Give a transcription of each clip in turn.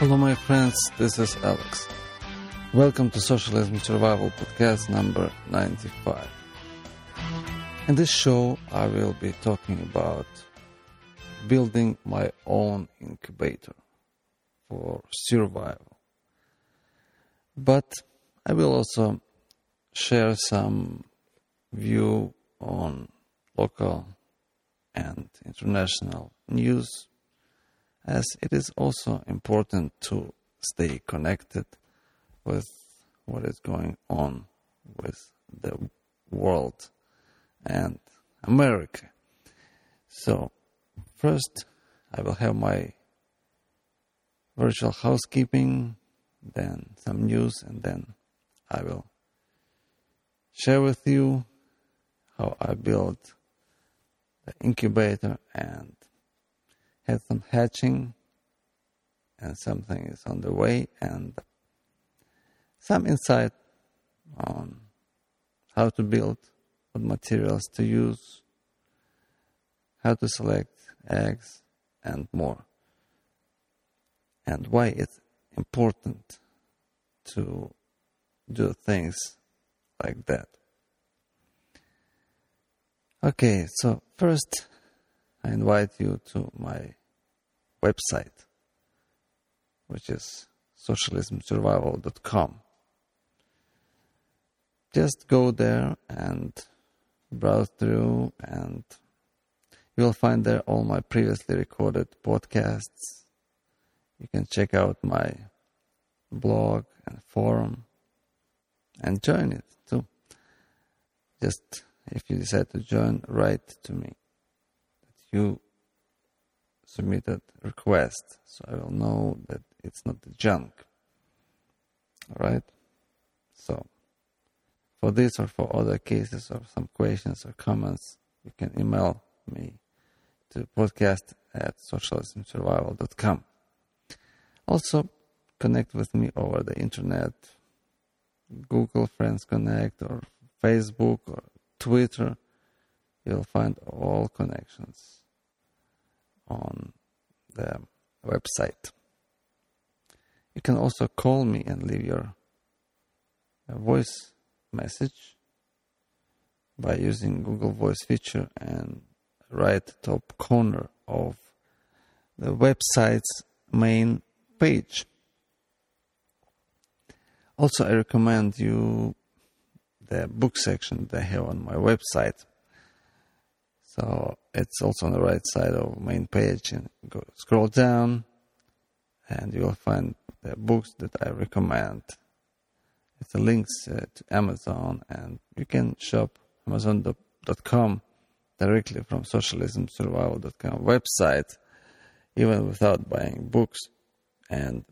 Hello, my friends. This is Alex. Welcome to Socialism Survival Podcast number 95. In this show, I will be talking about building my own incubator for survival. But I will also share some view on local and international news as it is also important to stay connected with what is going on with the world and America. So, first, I will have my virtual housekeeping, then some news, and then I will share with you how I built the incubator and had some hatching and something is on the way and some insight on how to build, what materials to use, how to select eggs and more and why it's important to do things like that. Okay, so first I invite you to my website, which is socialismsurvival.com. Just go there and browse through, and you'll find there all my previously recorded podcasts. You can check out my blog and forum and join it too. Just if you decide to join, write to me that you submitted request so I will know that it's not the junk. Alright? So, for this or for other cases or some questions or comments, you can email me to podcast at socialismsurvival.com. Also, connect with me over the internet, Google Friends Connect or Facebook or Twitter. You'll find all connections on the website. You can also call me and leave your uh, voice message by using Google Voice feature and right top corner of the website's main page. Also, I recommend you the book section that I have on my website. So it's also on the right side of main page and go scroll down and you will find the books that I recommend. It's the links uh, to Amazon and you can shop amazon.com directly from socialismsurvival.com website even without buying books and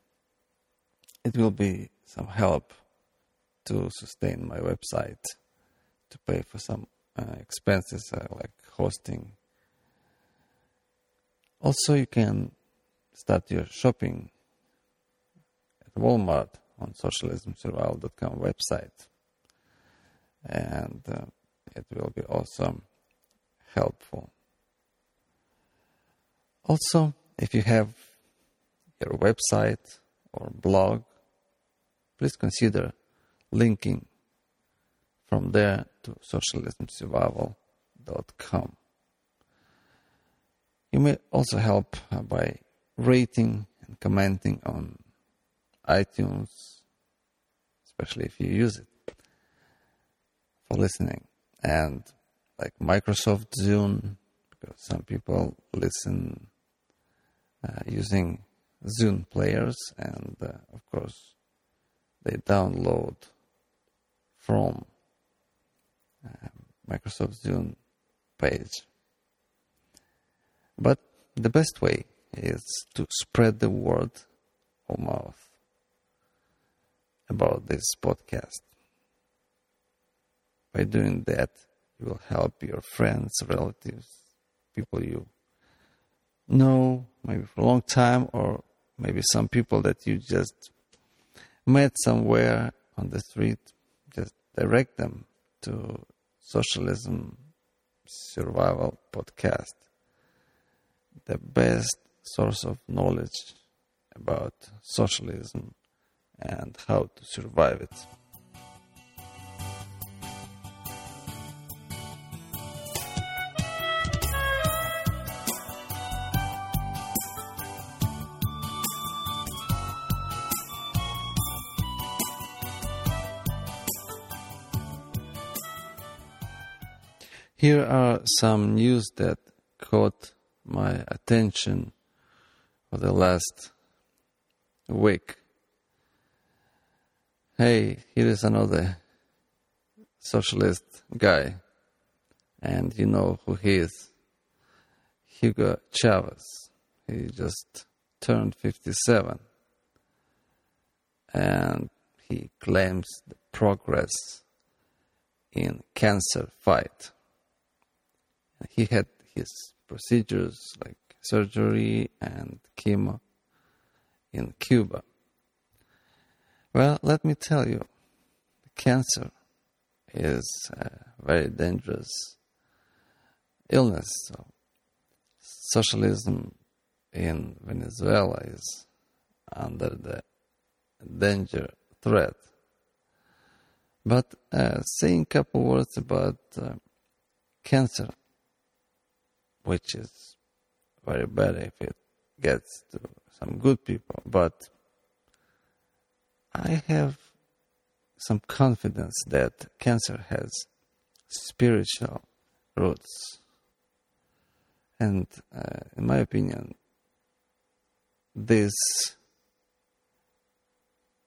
it will be some help to sustain my website to pay for some uh, expenses uh, like hosting. Also, you can start your shopping at Walmart on socialismsurvival.com website, and uh, it will be also helpful. Also, if you have your website or blog, please consider linking from there to socialismsurvival.com. You may also help uh, by rating and commenting on iTunes, especially if you use it for listening. And like Microsoft Zune, because some people listen uh, using Zune players, and uh, of course, they download from um, Microsoft Zune page. But the best way is to spread the word of mouth about this podcast. By doing that, you will help your friends, relatives, people you know maybe for a long time, or maybe some people that you just met somewhere on the street. Just direct them to Socialism Survival Podcast, the best source of knowledge about socialism and how to survive it. Here are some news that caught my attention for the last week. Hey, here is another socialist guy, and you know who he is Hugo Chavez. He just turned 57, and he claims the progress in cancer fight. He had his procedures like surgery and chemo in Cuba. Well, let me tell you, cancer is a very dangerous illness. So socialism in Venezuela is under the danger threat. But uh, saying a couple words about uh, cancer, which is very bad if it gets to some good people. But I have some confidence that cancer has spiritual roots. And uh, in my opinion, this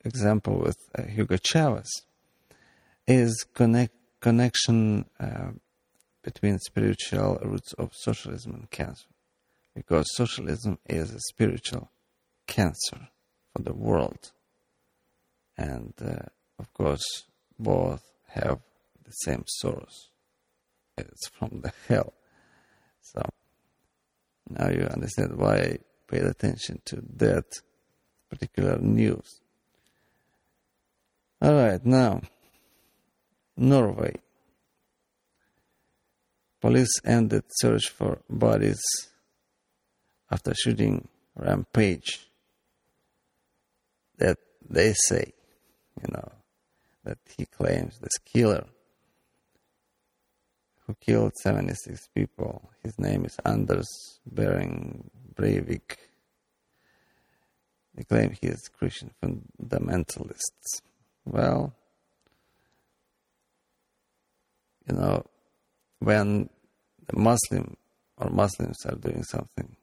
example with uh, Hugo Chavez is connect connection uh, between spiritual roots of socialism and cancer, because socialism is a spiritual cancer for the world, and uh, of course both have the same source. It's from the hell. So now you understand why I paid attention to that particular news. All right, now Norway. Police ended search for bodies after shooting rampage that they say, you know, that he claims this killer who killed 76 people. His name is Anders Behring Breivik. They claim he is Christian fundamentalist. Well, you know, when the Muslim or Muslims are doing something,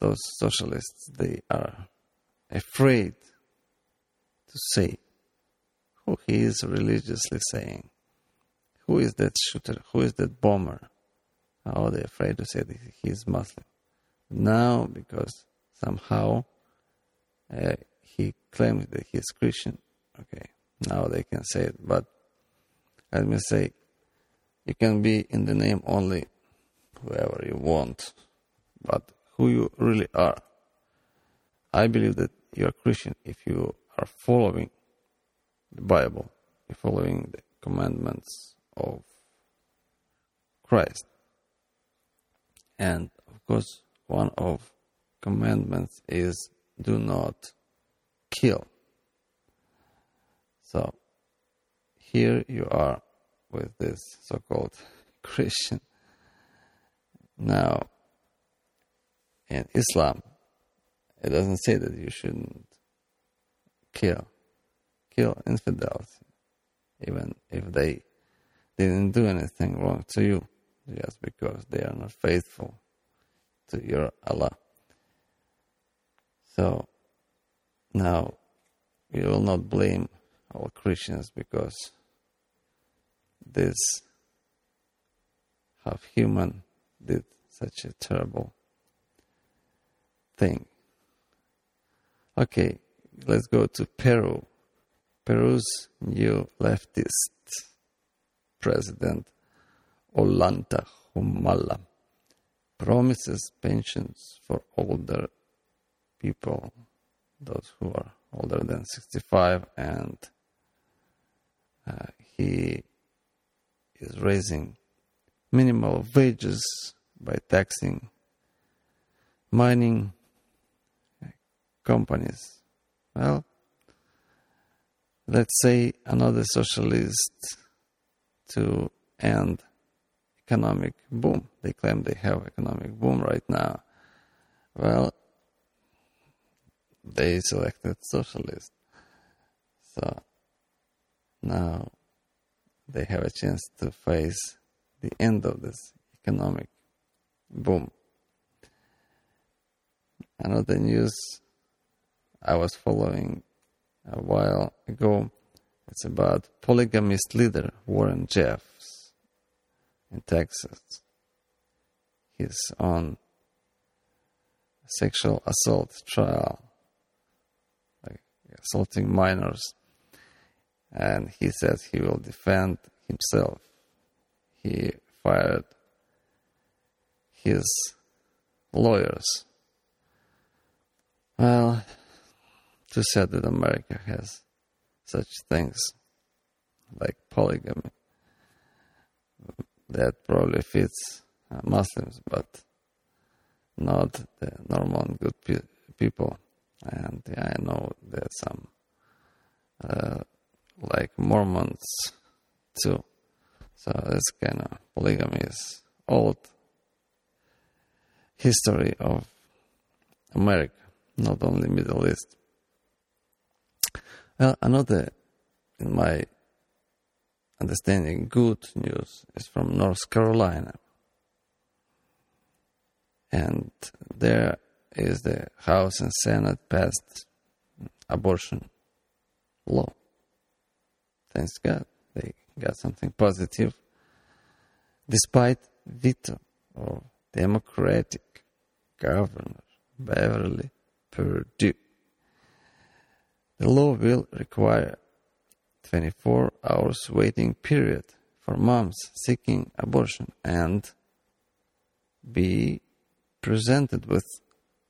those socialists they are afraid to say who he is religiously saying. Who is that shooter? Who is that bomber? Are they afraid to say that he is Muslim? Now, because somehow uh, he claims that he is Christian, okay, now they can say it. But let me say, you can be in the name only whoever you want, but who you really are. I believe that you are Christian if you are following the Bible, you're following the commandments of Christ. And of course, one of commandments is do not kill. So here you are with this so-called Christian. Now, in Islam, it doesn't say that you shouldn't kill, kill infidels, even if they didn't do anything wrong to you, just because they are not faithful to your Allah. So now you will not blame all Christians because this half human did such a terrible thing. Okay, let's go to Peru. Peru's new leftist president, Ollanta Humala, promises pensions for older people, those who are older than 65, and uh, he is raising minimal wages by taxing mining companies. Well, let's say another socialist to end economic boom. They claim they have economic boom right now. Well, they selected socialist. So now they have a chance to face the end of this economic boom. Another news I was following a while ago, it's about polygamist leader Warren Jeffs in Texas. He's on sexual assault trial, like assaulting minors, and he says he will defend himself. He fired his lawyers. Well, too sad that America has such things like polygamy that probably fits Muslims, but not the normal good pe- people. And I know there's some uh, like Mormons too. So this kind of polygamy is old history of America, not only Middle East. Well, another, in my understanding, good news is from North Carolina. And there is the House and Senate passed abortion law. Thanks God, they got something positive, despite veto of Democratic Governor Beverly Perdue. The law will require 24 hours waiting period for moms seeking abortion and be presented with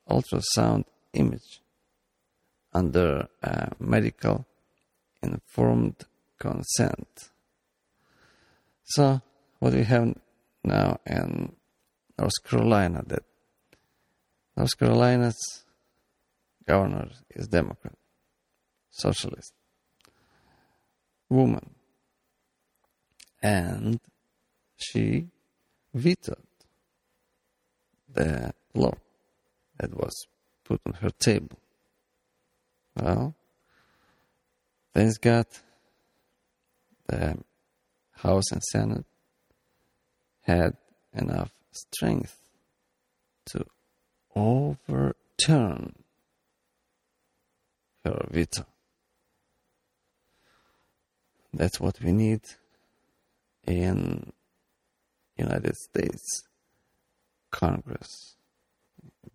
ultrasound image under medical informed consent. So what we have now in North Carolina that North Carolina's governor is Democrat, socialist, woman, and she vetoed the law that was put on her table. Well, thanks God, the House and Senate had enough strength to overturn her veto. That's what we need in United States Congress,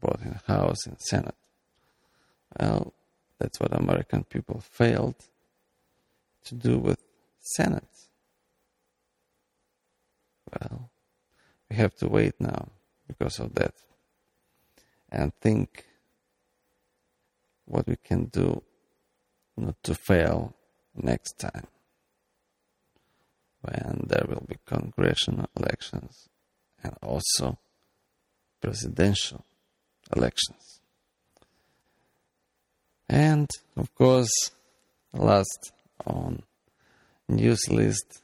both in House and Senate. Well, that's what American people failed to do with Senate. Well, we have to wait now because of that and think what we can do not to fail next time when there will be congressional elections and also presidential elections. And of course, last on news list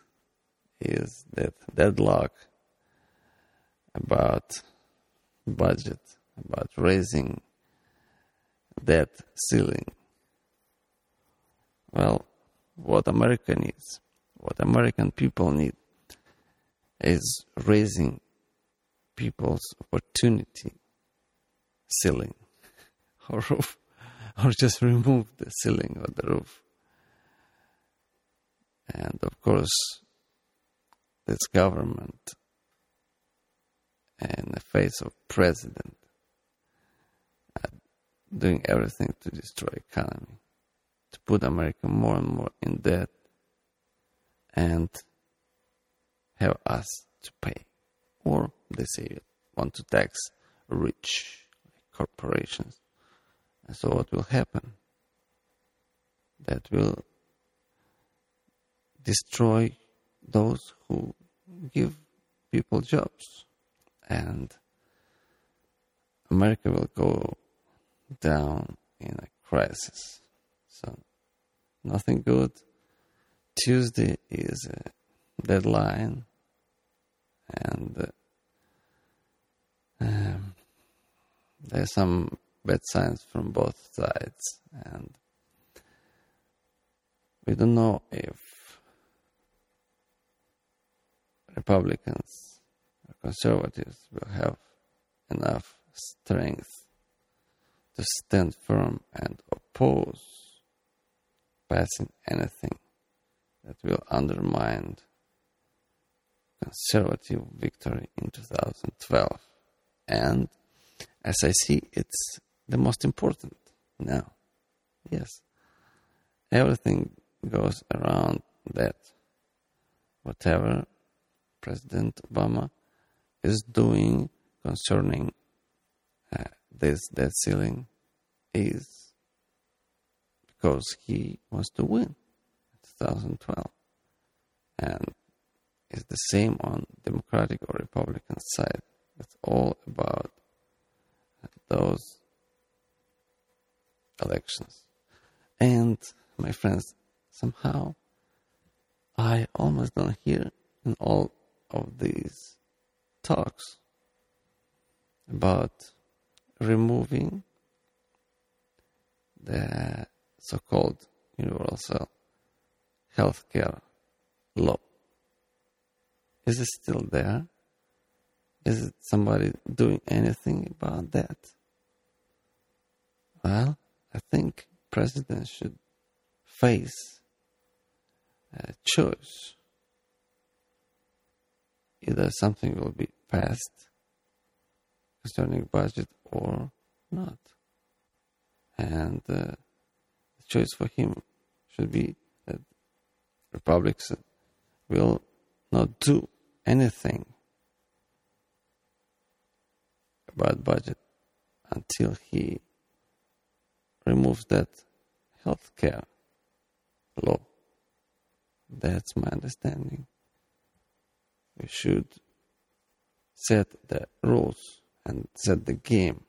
is that deadlock about budget, about raising debt ceiling. Well, what America needs, what American people need, is raising people's opportunity ceiling or roof, or just remove the ceiling or the roof. And of course, this government and the face of president uh, doing everything to destroy economy, to put America more and more in debt, and have us to pay. Or they say want to tax rich corporations. And so what will happen? That will destroy those who give people jobs. And America will go down in a crisis. So, nothing good. Tuesday is a deadline, and uh, um, there's some bad signs from both sides, and we don't know if Republicans or conservatives will have enough strength to stand firm and oppose passing anything that will undermine conservative victory in 2012. And as I see, it's the most important now. Yes. Everything goes around that. Whatever President Obama is doing concerning uh, this debt ceiling is because he wants to win in 2012. And it's the same on Democratic or Republican side. It's all about those elections. And my friends, somehow I almost don't hear in all of these talks about removing the so-called universal health care law. Is it still there? Is it somebody doing anything about that? Well, I think president should face a choice. Either something will be passed concerning budget or not. And uh, the choice for him should be that republics will not do anything about budget until he removes that health care law. That's my understanding. We should set the rules and set the game.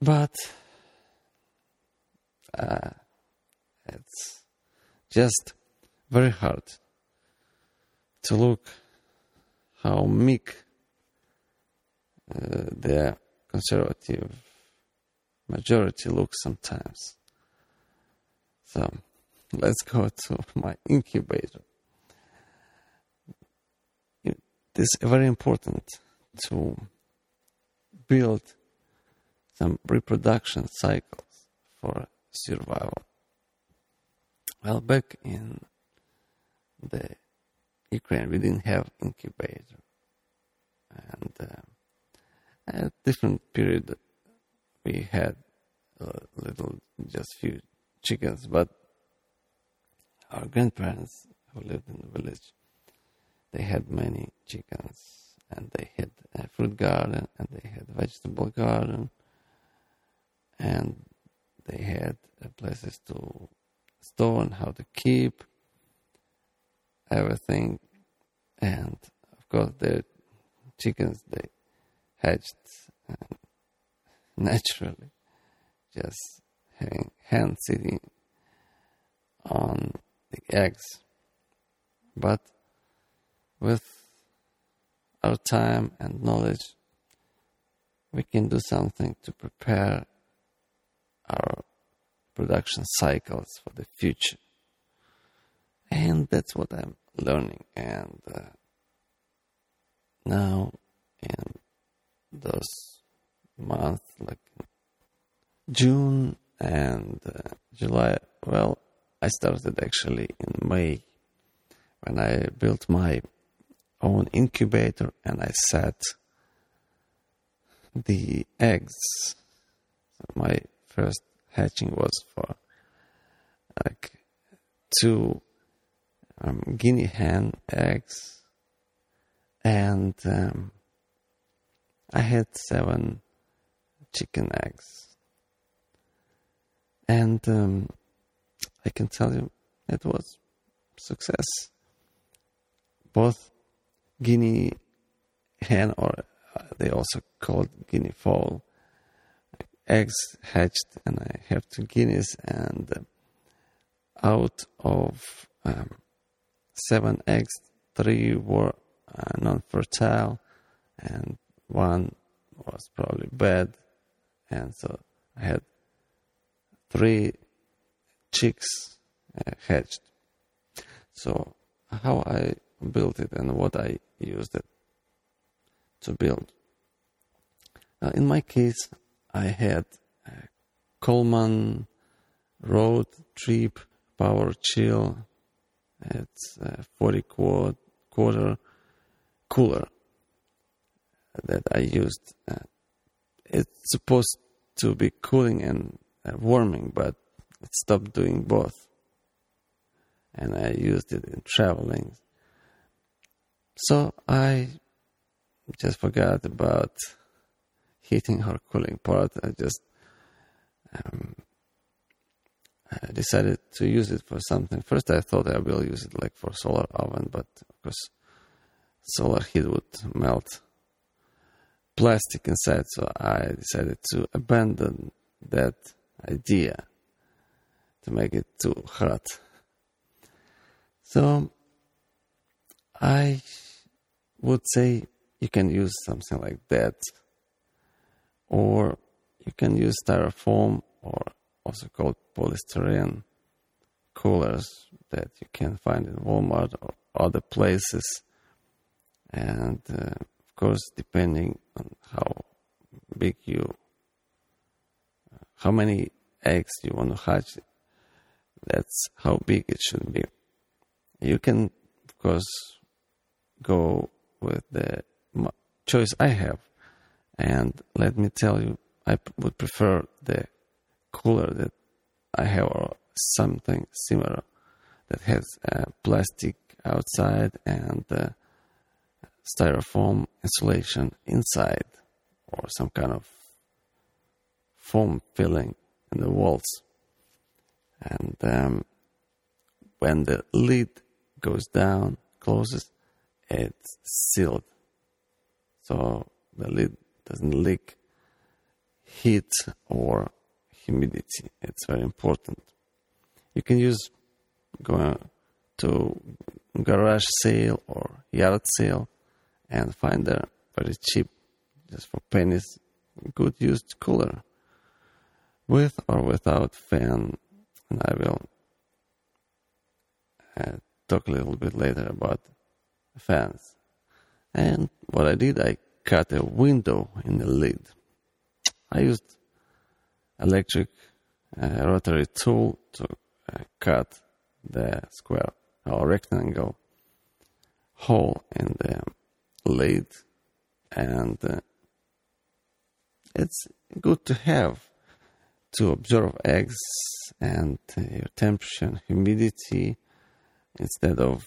But uh, it's just very hard to look how meek uh, the conservative majority looks sometimes. So let's go to my incubator. It is very important to build some reproduction cycles for survival. Well, back in the Ukraine, we didn't have incubator, and uh, at different period we had a little, just few chickens, but our grandparents who lived in the village, they had many chickens, and they had a fruit garden, and they had a vegetable garden, and they had uh, places to store and how to keep everything, and of course the chickens they hatched um, naturally, just having hand sitting on the eggs. But with our time and knowledge, we can do something to prepare our production cycles for the future. And that's what I'm learning. And uh, now, in those months, like June and uh, July, well, I started actually in May when I built my own incubator and I set the eggs. My first hatching was for like two um, guinea hen eggs, and um, I had seven chicken eggs, and um, I can tell you it was success. Both guinea hen, or they also called guinea fowl, eggs hatched, and I have two guineas, and uh, out of um, seven eggs, three were uh, non-fertile, and one was probably bad, and so I had three chicks uh, hatched. So how I built it and what I used it to build. Uh, in my case, I had Coleman Road Trip Power Chill. It's a 40 quart, quarter cooler that I used. Uh, it's supposed to be cooling and uh, warming, but it stopped doing both. And I used it in traveling. So I just forgot about heating or cooling part. I just um, I decided to use it for something. First, I thought I will use it like for solar oven, but of course, solar heat would melt plastic inside, so I decided to abandon that idea to make it too hot. So I would say you can use something like that, or you can use styrofoam, or also called polystyrene coolers that you can find in Walmart or other places. And uh, of course, depending on how big you, how many eggs you want to hatch, that's how big it should be. You can, of course, go with the choice I have. And let me tell you, I would prefer the cooler that I have or something similar that has uh, plastic outside and uh, styrofoam insulation inside or some kind of foam filling in the walls. And um, when the lid goes down, closes, it's sealed. So the lid doesn't leak heat or humidity. It's very important. You can use go to garage sale or yard sale and find a very cheap, just for pennies, good used cooler with or without fan. And I will uh, talk a little bit later about fans. And what I did, I cut a window in the lid. I used electric uh, rotary tool to uh, cut the square or rectangle hole in the lid and uh, it's good to have to observe eggs and your temperature and humidity instead of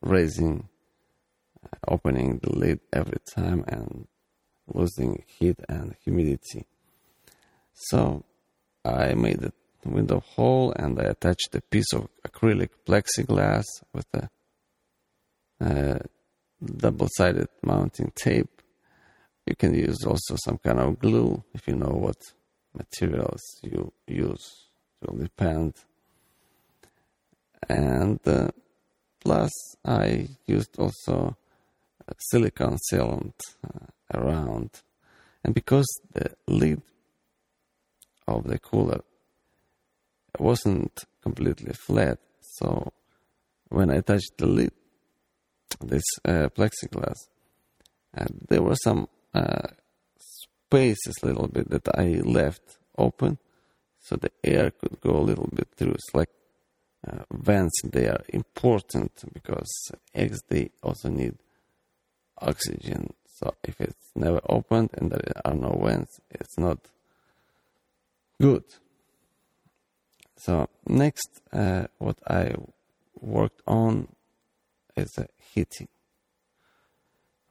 raising uh, opening the lid every time and losing heat and humidity so I made the window hole and I attached a piece of acrylic plexiglass with a uh, double-sided mounting tape. You can use also some kind of glue if you know what materials you use. It will depend. And uh, plus, I used also silicone sealant uh, around. And because the lid of the cooler wasn't completely flat, so when I touched the lid, this uh, plexiglass, uh, there were some uh, spaces a little bit that I left open, so the air could go a little bit through. It's like uh, vents. They are important because eggs they also need oxygen. So if it's never opened and there are no vents, it's not good. So next, uh, what I worked on is uh, heating.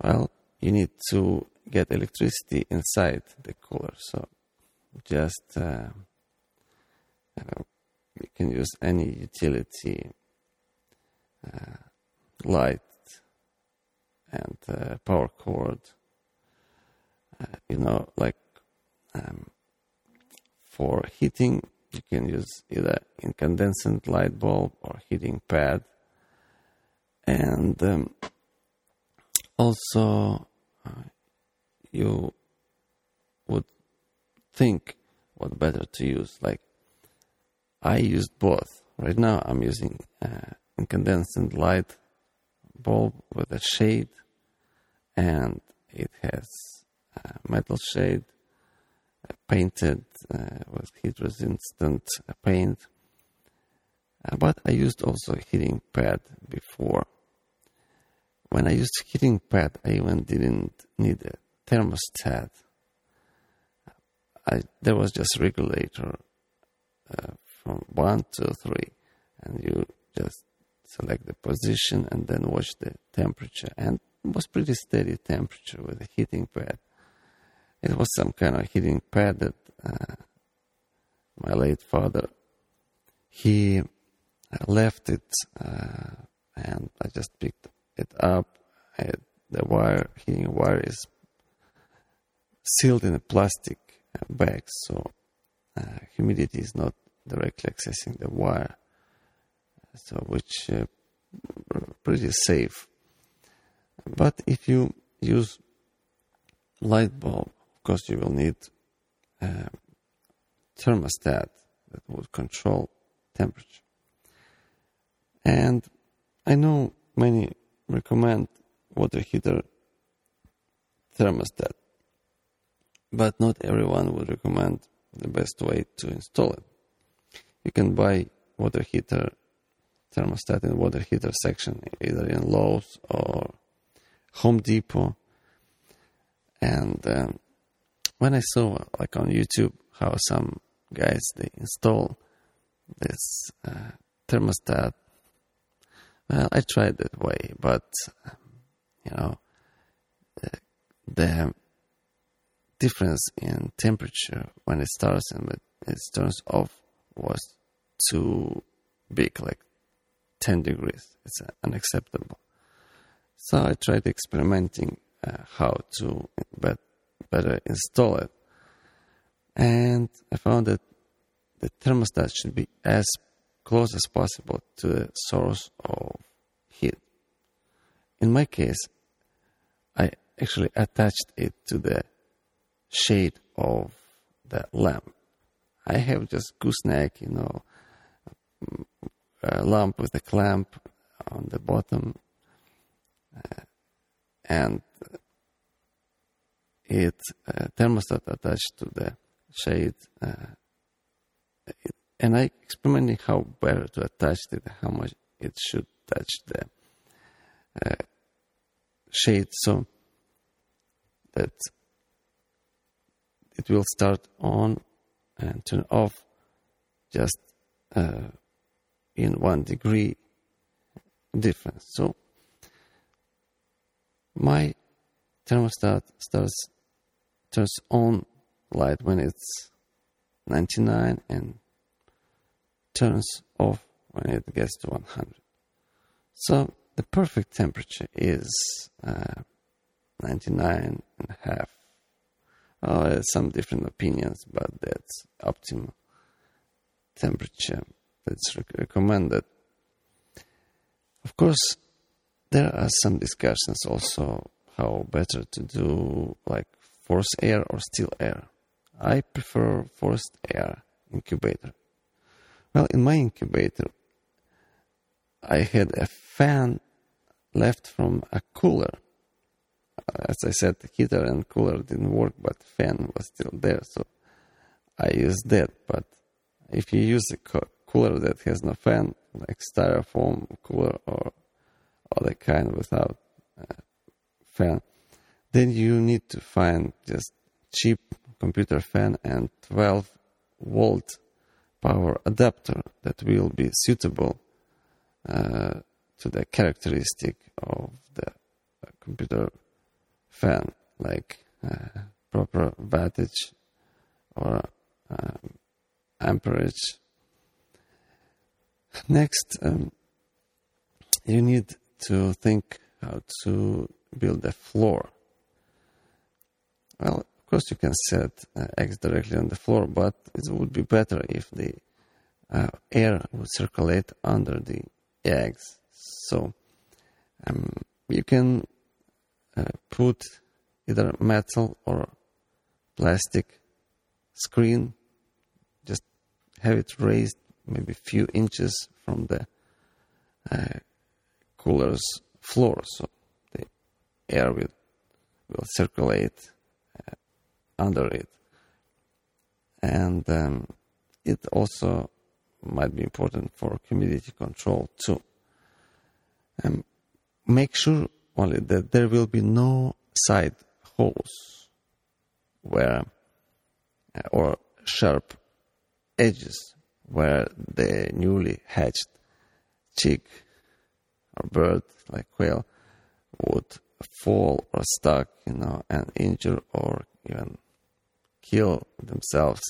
Well, you need to get electricity inside the cooler. So just uh, you can use any utility, uh, light and uh, power cord. Uh, you know, like um, for heating, you can use either incandescent light bulb or heating pad. And um, also, uh, you would think what better to use. Like, I used both. Right now, I'm using uh, incandescent light bulb with a shade, and it has a metal shade uh, painted uh, with heat resistant paint. Uh, but I used also heating pad before. When I used heating pad, I even didn't need a thermostat. I, there was just regulator uh, from one to three, and you just select the position and then watch the temperature. And it was pretty steady temperature with the heating pad. It was some kind of heating pad that uh, my late father he left it, uh, and I just picked it up. I, the wire heating wire is sealed in a plastic uh, bag, so uh, humidity is not directly accessing the wire, so which uh, pretty safe. But if you use light bulb, of course you will need a thermostat that would control temperature. And I know many recommend water heater thermostat, but not everyone would recommend the best way to install it. You can buy water heater thermostat in water heater section, either in Lowe's or Home Depot. And um, when I saw, like on YouTube, how some guys they install this uh, thermostat, well, I tried that way, but you know, the, difference in temperature when it starts and when it turns off was too big, like 10 degrees. It's unacceptable. So I tried experimenting uh, how to bet, better install it. And I found that the thermostat should be as close as possible to the source of heat. In my case, I actually attached it to the shade of the lamp. I have just gooseneck, you know, a lamp with a clamp on the bottom, uh, and it uh, thermostat attached to the shade. Uh, it, and I experimented how better to attach it, how much it should touch the uh, shade, so that it will start on and turn off just uh, in one degree difference. So my thermostat starts turns on light when it's 99 and turns off when it gets to 100. So the perfect temperature is uh, 99 and a half. Oh, some different opinions, but that's optimal temperature that's recommended. Of course, there are some discussions also how better to do like forced air or still air. I prefer forced air incubator. Well, in my incubator, I had a fan left from a cooler. As I said, the heater and cooler didn't work, but fan was still there, so I used that. But if you use a cooler that has no fan, like styrofoam cooler or other kind without uh, fan, then you need to find just cheap computer fan and 12 volt power adapter that will be suitable uh, to the characteristic of the computer fan, like uh, proper wattage or um, amperage. Next, um, you need to think how to build a floor. Well, of course, you can set uh, eggs directly on the floor, but it would be better if the uh, air would circulate under the eggs. So um, you can uh, put either metal or plastic screen, just have it raised maybe a few inches from the uh, cooler's floor, so the air will, will circulate uh, under it. And um, it also might be important for humidity control too. Um, make sure only that there will be no side holes where uh, or sharp edges where the newly hatched chick or bird like quail would fall or stuck, you know, and injure or even kill themselves.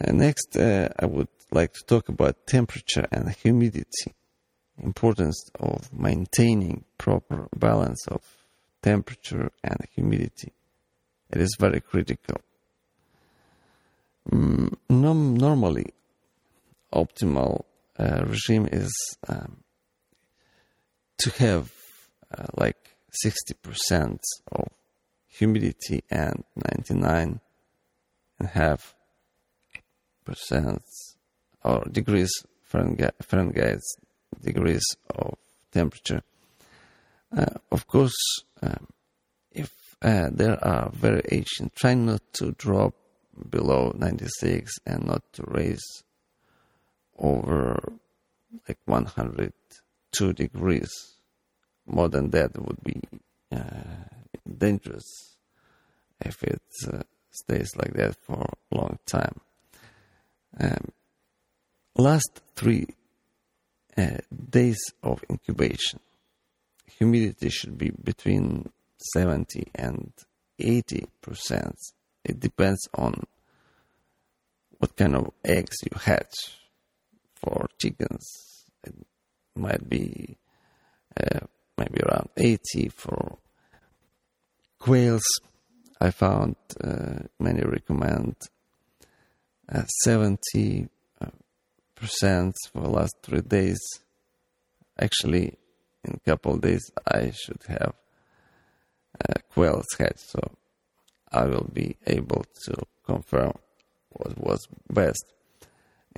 Uh, next, uh, I would like to talk about temperature and humidity. Importance of maintaining proper balance of temperature and humidity. It is very critical. Mm, normally, optimal uh, regime is um, to have uh, like 60% of humidity and 99 and half percent or degrees Fahrenheit, degrees of temperature. Uh, of course, um, if uh, there are variations, try not to drop below 96 and not to raise over like 102 degrees. More than that would be uh, dangerous if it uh, stays like that for a long time. Um, last three uh, days of incubation, humidity should be between 70 and 80 percent. It depends on what kind of eggs you hatch. For chickens, it might be uh, maybe around 80. For quails, I found uh, many recommend uh, 70 uh, percent for the last three days. Actually, in a couple of days, I should have uh, quails hatched, so I will be able to confirm what was best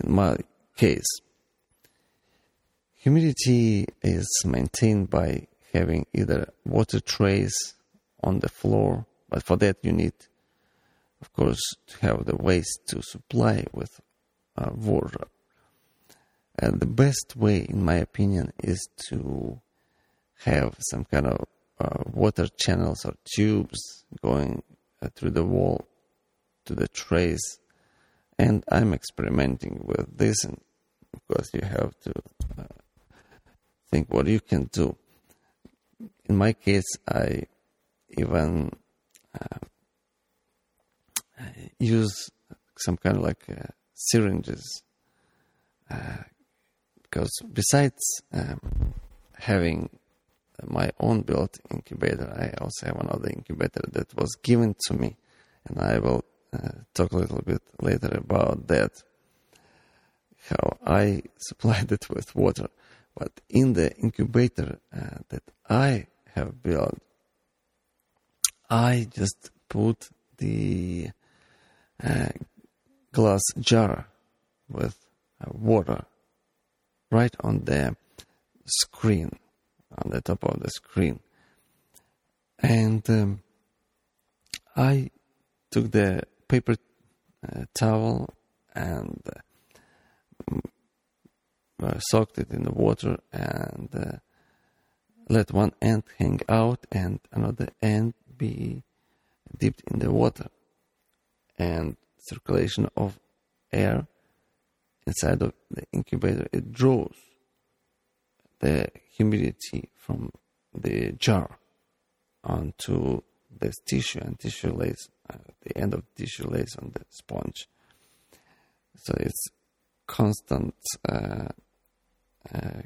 in my case. Humidity is maintained by having either water trays on the floor, but for that you need of course, to have the waste to supply with uh, water. And the best way, in my opinion, is to have some kind of uh, water channels or tubes going through the wall to the trays. And I'm experimenting with this, and of course, you have to uh, think what you can do. In my case, I even uh, use some kind of like uh, syringes uh, because besides um, having my own built incubator, I also have another incubator that was given to me, and I will uh, talk a little bit later about that. How I supplied it with water, but in the incubator uh, that I have built, I just put the uh, glass jar with uh, water right on the screen, on the top of the screen. And um, I took the paper uh, towel and uh, soaked it in the water and uh, let one end hang out and another end be dipped in the water and circulation of air inside of the incubator, it draws the humidity from the jar onto this tissue, and tissue lays uh, the end of the tissue lays on the sponge. So it's constant uh, uh,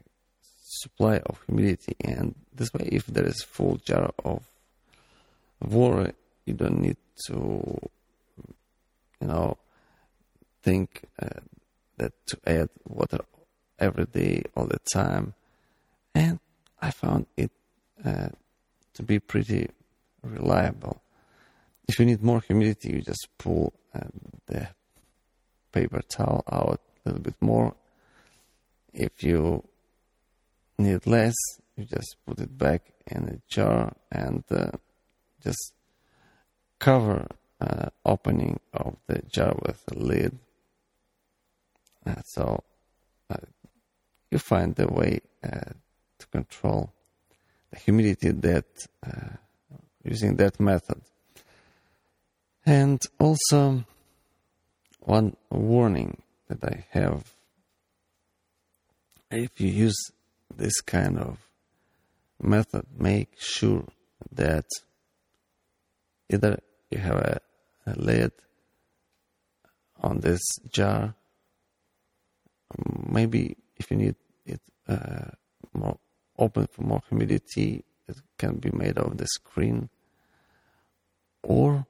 supply of humidity, and this way, if there is full jar of water, you don't need to, you know, think uh, that to add water every day, all the time. And I found it uh, to be pretty reliable. If you need more humidity, you just pull uh, the paper towel out a little bit more. If you need less, you just put it back in a jar and uh, just cover uh, opening of the jar with a lid. Uh, so you find the way uh, to control the humidity that uh, using that method. And also one warning that I have if you use this kind of method, make sure that either you have a, a lid on this jar, maybe if you need it uh, more open for more humidity, it can be made of the screen, or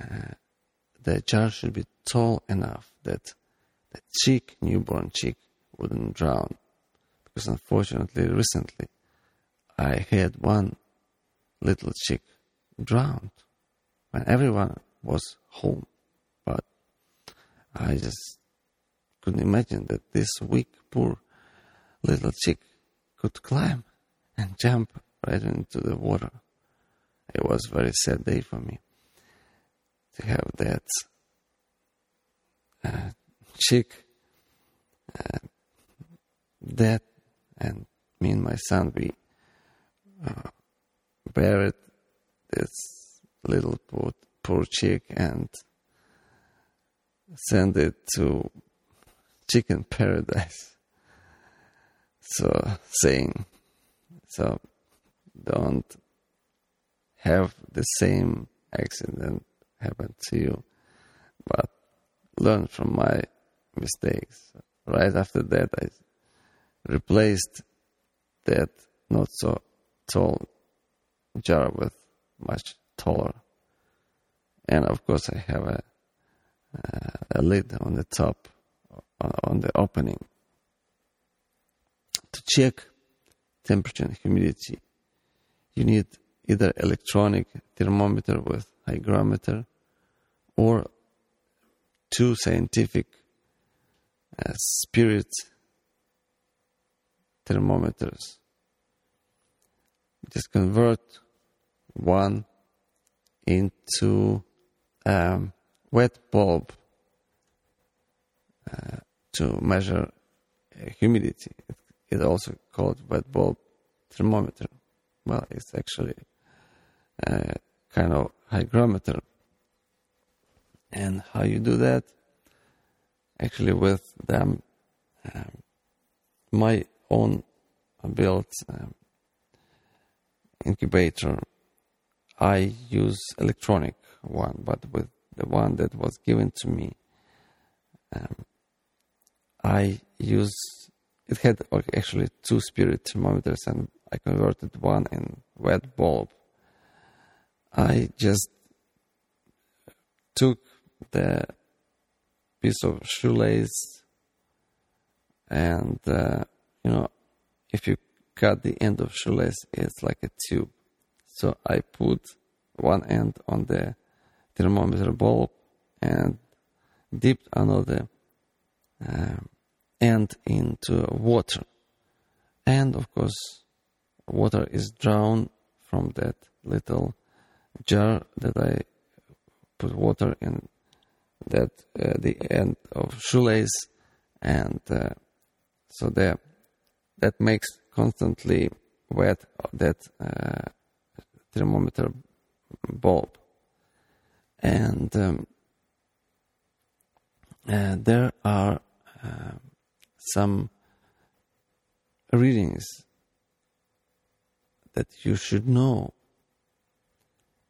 uh, the jar should be tall enough that the chick, newborn chick, wouldn't drown. Because unfortunately, recently, I had one little chick drowned when everyone was home. But I just couldn't imagine that this weak, poor little chick could climb and jump right into the water. It was a very sad day for me to have that uh, chick uh, dead, and me and my son we uh, buried this little poor, poor chick and sent it to chicken paradise. So saying, so don't have the same accident happen to you, but learn from my mistakes. Right after that, I replaced that not so tall jar with much taller. And of course, I have a, uh, a lid on the top, on the opening. To check temperature and humidity, you need either electronic thermometer with hygrometer or two scientific uh, spirit thermometers. Just convert one into um, wet bulb uh, to measure humidity. It also called wet bulb thermometer. Well, it's actually a kind of hygrometer. And how you do that? Actually, with them, um, my own built um, incubator, I use electronic one, but with the one that was given to me, um, I use it had actually two spirit thermometers, and I converted one in wet bulb. I just took the piece of shoelace and uh, you know, if you cut the end of shoelace, it's like a tube. So I put one end on the thermometer bulb and dipped another uh, end into water. And of course, water is drawn from that little jar that I put water in that uh, the end of shoelace and uh, so there that makes constantly wet that uh, thermometer bulb. And um, uh, there are uh, some readings that you should know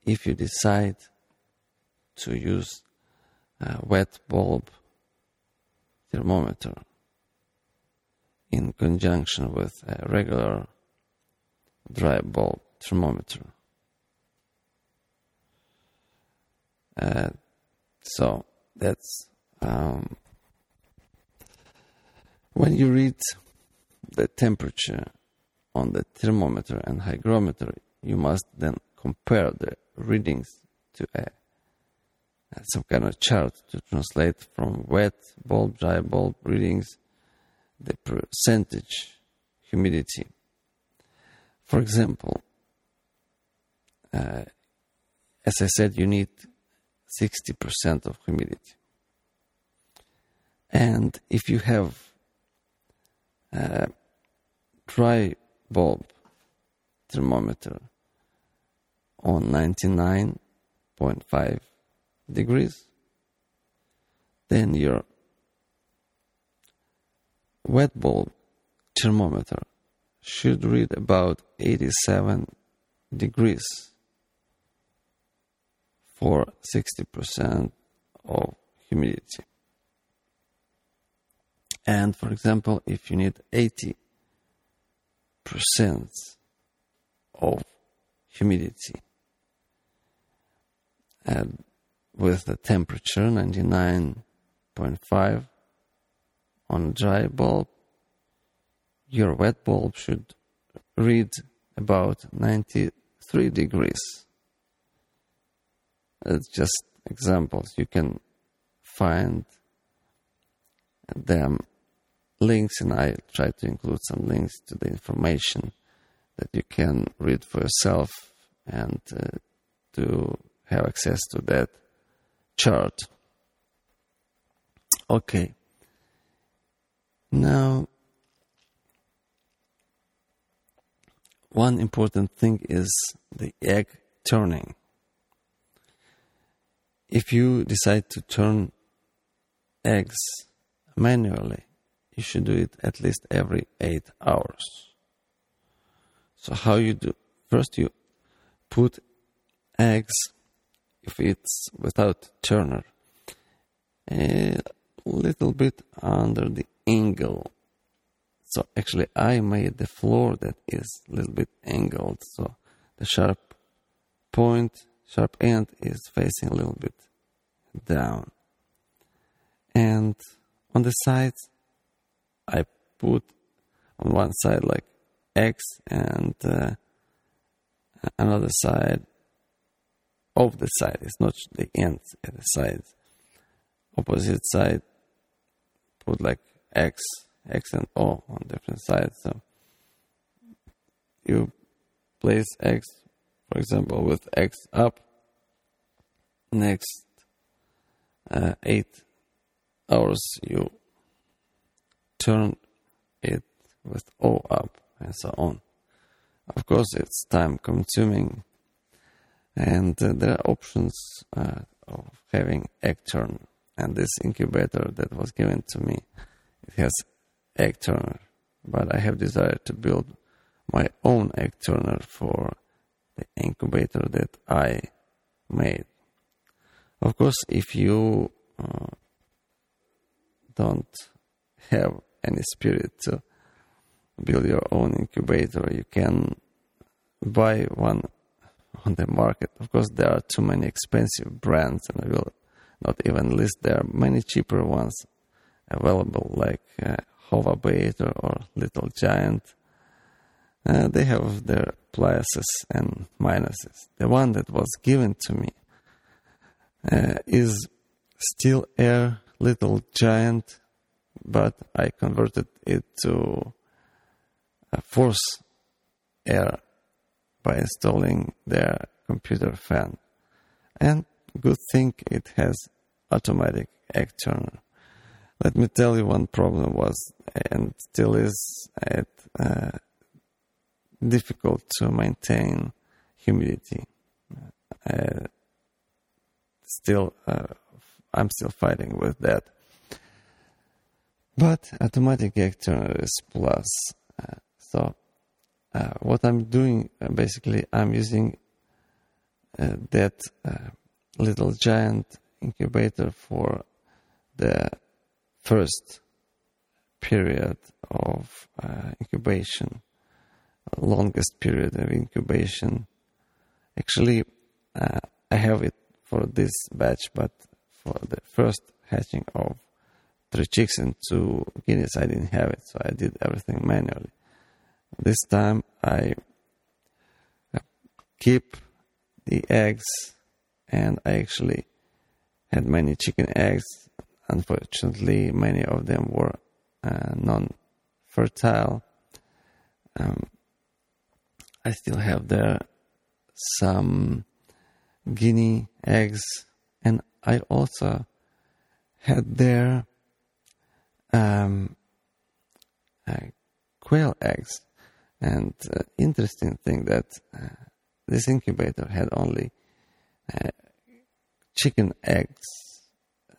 if you decide to use a wet bulb thermometer in conjunction with a regular dry bulb thermometer. Uh, so that's um, when you read the temperature on the thermometer and hygrometer, you must then compare the readings to a some kind of chart to translate from wet bulb, dry bulb readings, the percentage humidity. For example, uh, as I said, you need 60% of humidity. And if you have Uh, a dry bulb thermometer on 99.5 degrees, then your wet bulb thermometer should read about 87 degrees for 60% of humidity. And for example, if you need 80% of humidity, and with the temperature 99.5 on dry bulb, your wet bulb should read about 93 degrees. It's just examples. You can find them links, and I try to include some links to the information that you can read for yourself and uh, to have access to that chart. Okay. Now, one important thing is the egg turning. If you decide to turn eggs manually, you should do it at least every eight hours. So how you do? First, you put eggs if it's without turner, a little bit under the angle. So actually I made the floor that is a little bit angled. So the sharp point, sharp end is facing a little bit down. And on the sides, I put on one side like X and uh, another side of the side. It's not the end at the side. Opposite side, put like X, X and O on different sides. So you place X, for example, with X up. Next uh, eight hours, you turn it with O up and so on. Of course, it's time consuming and uh, there are options uh, of having egg turn. And this incubator that was given to me, it has egg turner. But I have desired to build my own egg turner for the incubator that I made. Of course, if you uh, don't have any spirit to build your own incubator, you can buy one on the market. Of course, there are too many expensive brands, and I will not even list. There are many cheaper ones available, like uh, Hovabator or Little Giant. Uh, they have their pluses and minuses. The one that was given to me uh, is still Air Little Giant, but I converted it to a Force Air by installing their computer fan. And good thing it has automatic egg turner. Let me tell you one problem was and still is it uh, difficult to maintain humidity. Uh, still, uh, I'm still fighting with that. But automatic turner is plus. Uh, so uh, what I'm doing uh, basically, I'm using uh, that uh, little giant incubator for the first period of uh, incubation, longest period of incubation. Actually, I have it for this batch, but for the first hatching of three chicks and two guineas, I didn't have it, so I did everything manually. This time I keep the eggs, and I actually had many chicken eggs. Unfortunately, many of them were uh, non-fertile. Um, I still have there some guinea eggs, I also had there um, uh, quail eggs. And uh, interesting thing that uh, this incubator had only uh, chicken eggs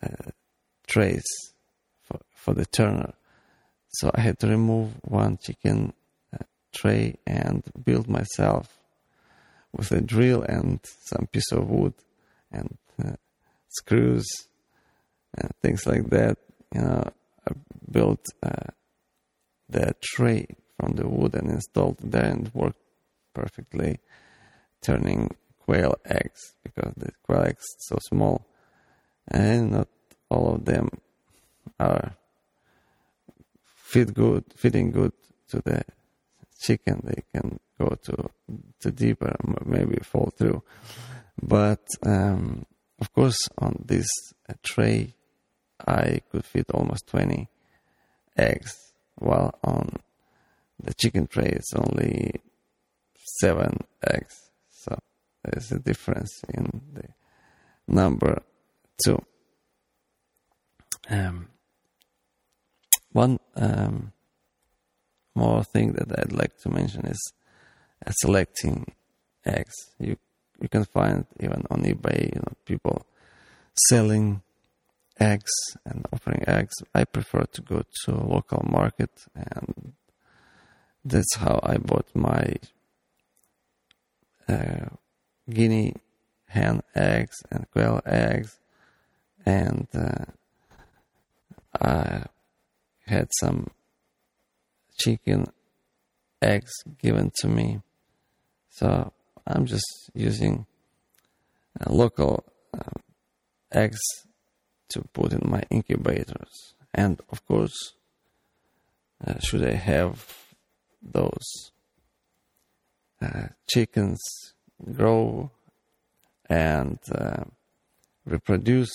uh, trays for, for the turner. So I had to remove one chicken uh, tray and build myself with a drill and some piece of wood and screws and things like that. You know, I built uh, the tray from the wood and installed there and worked perfectly, turning quail eggs because the quail eggs so small and not all of them are fit good, fitting good to the chicken. They can go to to deeper, maybe fall through. But um, of course, on this tray, I could fit almost 20 eggs, while on the chicken tray it's only seven eggs. So there's a difference in the number too. Um, one um, more thing that I'd like to mention is uh, selecting eggs. You you can find even on eBay, you know, people selling eggs and offering eggs. I prefer to go to local market, and that's how I bought my uh, guinea hen eggs and quail eggs, and uh, I had some chicken eggs given to me. So I'm just using local uh, eggs to put in my incubators. And of course, uh, should I have those uh, chickens grow and uh, reproduce,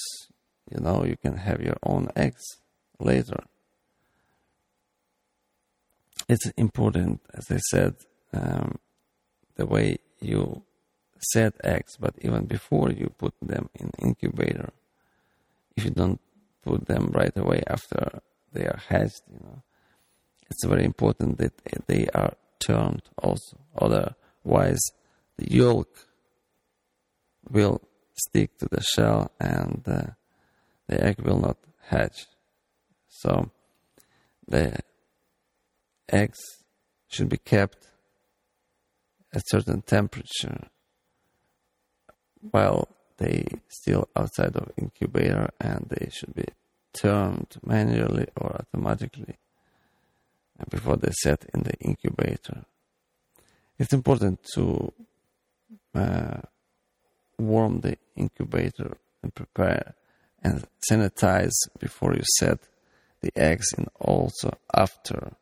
you know, you can have your own eggs later. It's important, as I said, um, the way you set eggs, but even before you put them in incubator, if you don't put them right away after they are hatched, you know, it's very important that they are turned also. Otherwise, the yolk will stick to the shell and uh, the egg will not hatch. So the eggs should be kept at certain temperature while they still outside of incubator and they should be turned manually or automatically before they set in the incubator. It's important to uh, warm the incubator and prepare and sanitize before you set the eggs and also after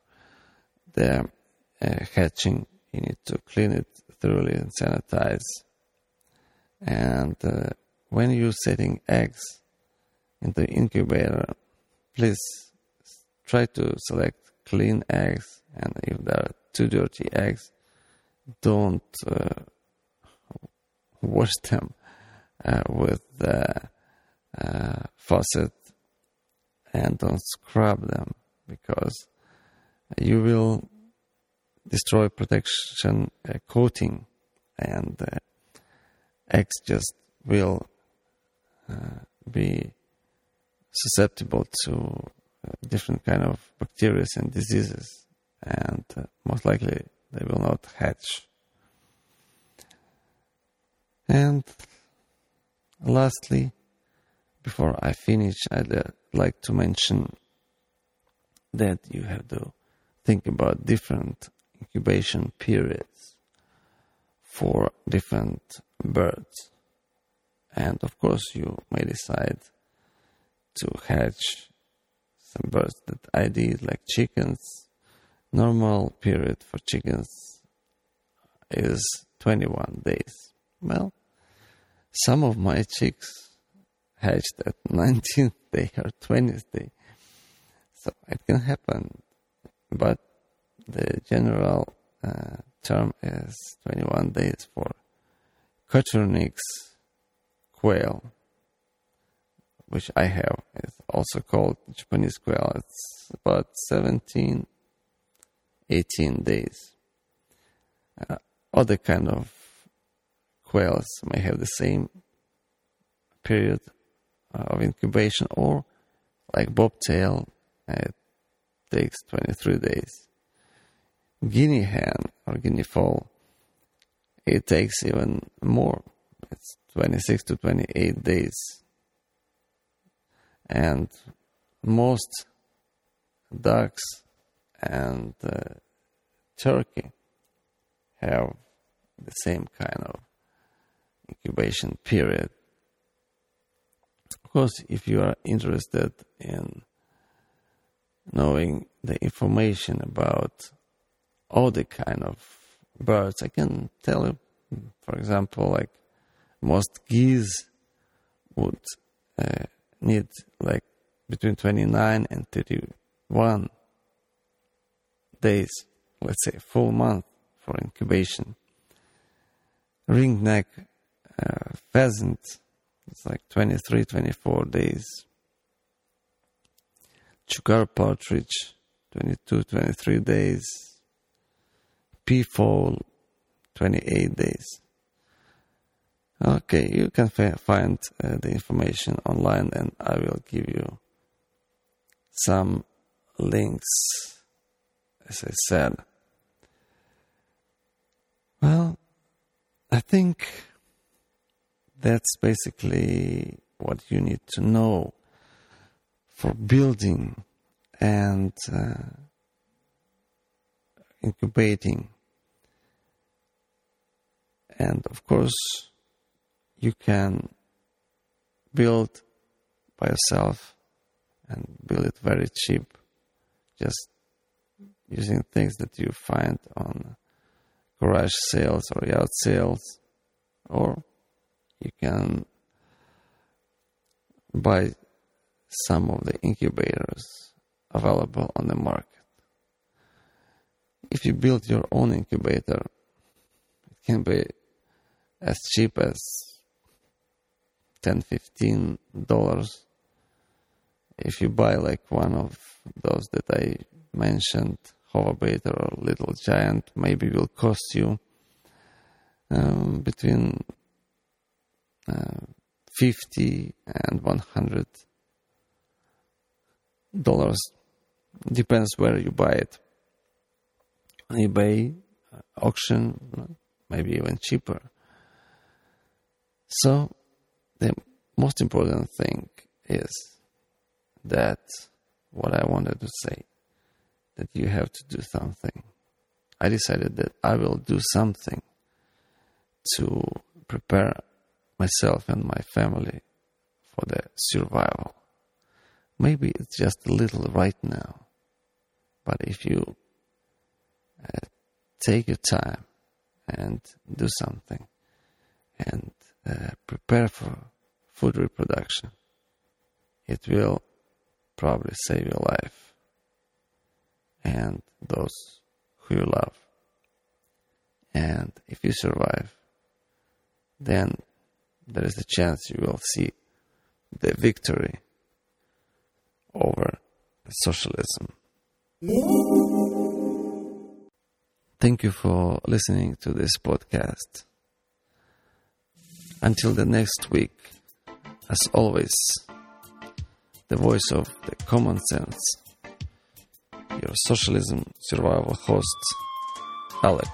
the uh, hatching you need to clean it thoroughly and sanitize. And uh, when you're setting eggs in the incubator please try to select clean eggs. And if there are too dirty eggs don't uh, wash them uh, with the uh, faucet and don't scrub them because you will destroy protection uh, coating and uh, eggs just will uh, be susceptible to uh, different kind of bacteria and diseases and uh, most likely they will not hatch. And lastly before I finish, I'd like to mention that you have to think about different incubation periods for different birds. And of course, you may decide to hatch some birds that I did, like chickens. Normal period for chickens is 21 days. Well, some of my chicks hatched at 19th day or 20th day. So it can happen. But the general uh, term is 21 days for Coturnix quail, which I have. It's also called Japanese quail. It's about 17, 18 days. Uh, other kind of quails may have the same period of incubation or like bobtail, it takes 23 days. Guinea hen or guinea fowl, it takes even more. It's 26 to 28 days. And most ducks and uh, turkey have the same kind of incubation period. Of course, if you are interested in knowing the information about all the kind of birds, I can tell you, for example, like most geese would uh, need like between 29 and 31 days, let's say full month for incubation. Ringneck uh, pheasant, it's like 23, 24 days. Chukar partridge, 22, 23 days. Peafowl, 28 days. Okay, you can find uh, the information online and I will give you some links, as I said. Well, I think that's basically what you need to know for building and uh, incubating. And of course, you can build by yourself and build it very cheap, just using things that you find on garage sales or yard sales, or you can buy some of the incubators available on the market. If you build your own incubator, it can be as cheap as 10 15 dollars if you buy like one of those that I mentioned, Hovabator or Little Giant, maybe will cost you um, between uh, 50 and 100 dollars. Depends where you buy it. eBay, uh, auction, maybe even cheaper. So, the most important thing is that what I wanted to say that you have to do something. I decided that I will do something to prepare myself and my family for the survival. Maybe it's just a little right now, but if you uh, take your time and do something and uh, prepare for food reproduction, it will probably save your life and those who you love. And if you survive, then there is a chance you will see the victory over socialism. Thank you for listening to this podcast. Until the next week, as always, the voice of the common sense, your socialism survival host, Alex.